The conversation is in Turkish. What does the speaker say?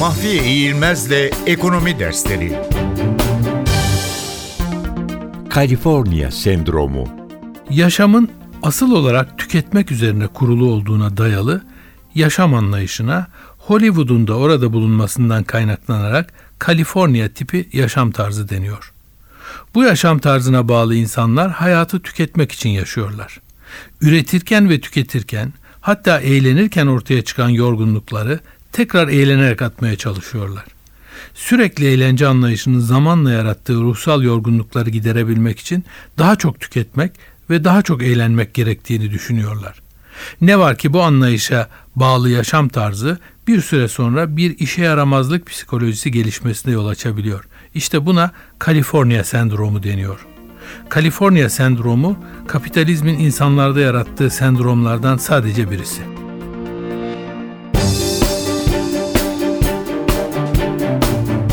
Mahfiye İğilmez'le Ekonomi Dersleri Kaliforniya sendromu. Yaşamın asıl olarak tüketmek üzerine kurulu olduğuna dayalı yaşam anlayışına Hollywood'un da orada bulunmasından kaynaklanarak Kaliforniya tipi yaşam tarzı deniyor. Bu yaşam tarzına bağlı insanlar hayatı tüketmek için yaşıyorlar. Üretirken ve tüketirken hatta eğlenirken ortaya çıkan yorgunlukları tekrar eğlenerek atmaya çalışıyorlar. Sürekli eğlence anlayışının zamanla yarattığı ruhsal yorgunlukları giderebilmek için daha çok tüketmek ve daha çok eğlenmek gerektiğini düşünüyorlar. Ne var ki bu anlayışa bağlı yaşam tarzı bir süre sonra bir işe yaramazlık psikolojisi gelişmesine yol açabiliyor. İşte buna Kaliforniya sendromu deniyor. Kaliforniya sendromu kapitalizmin insanlarda yarattığı sendromlardan sadece birisi.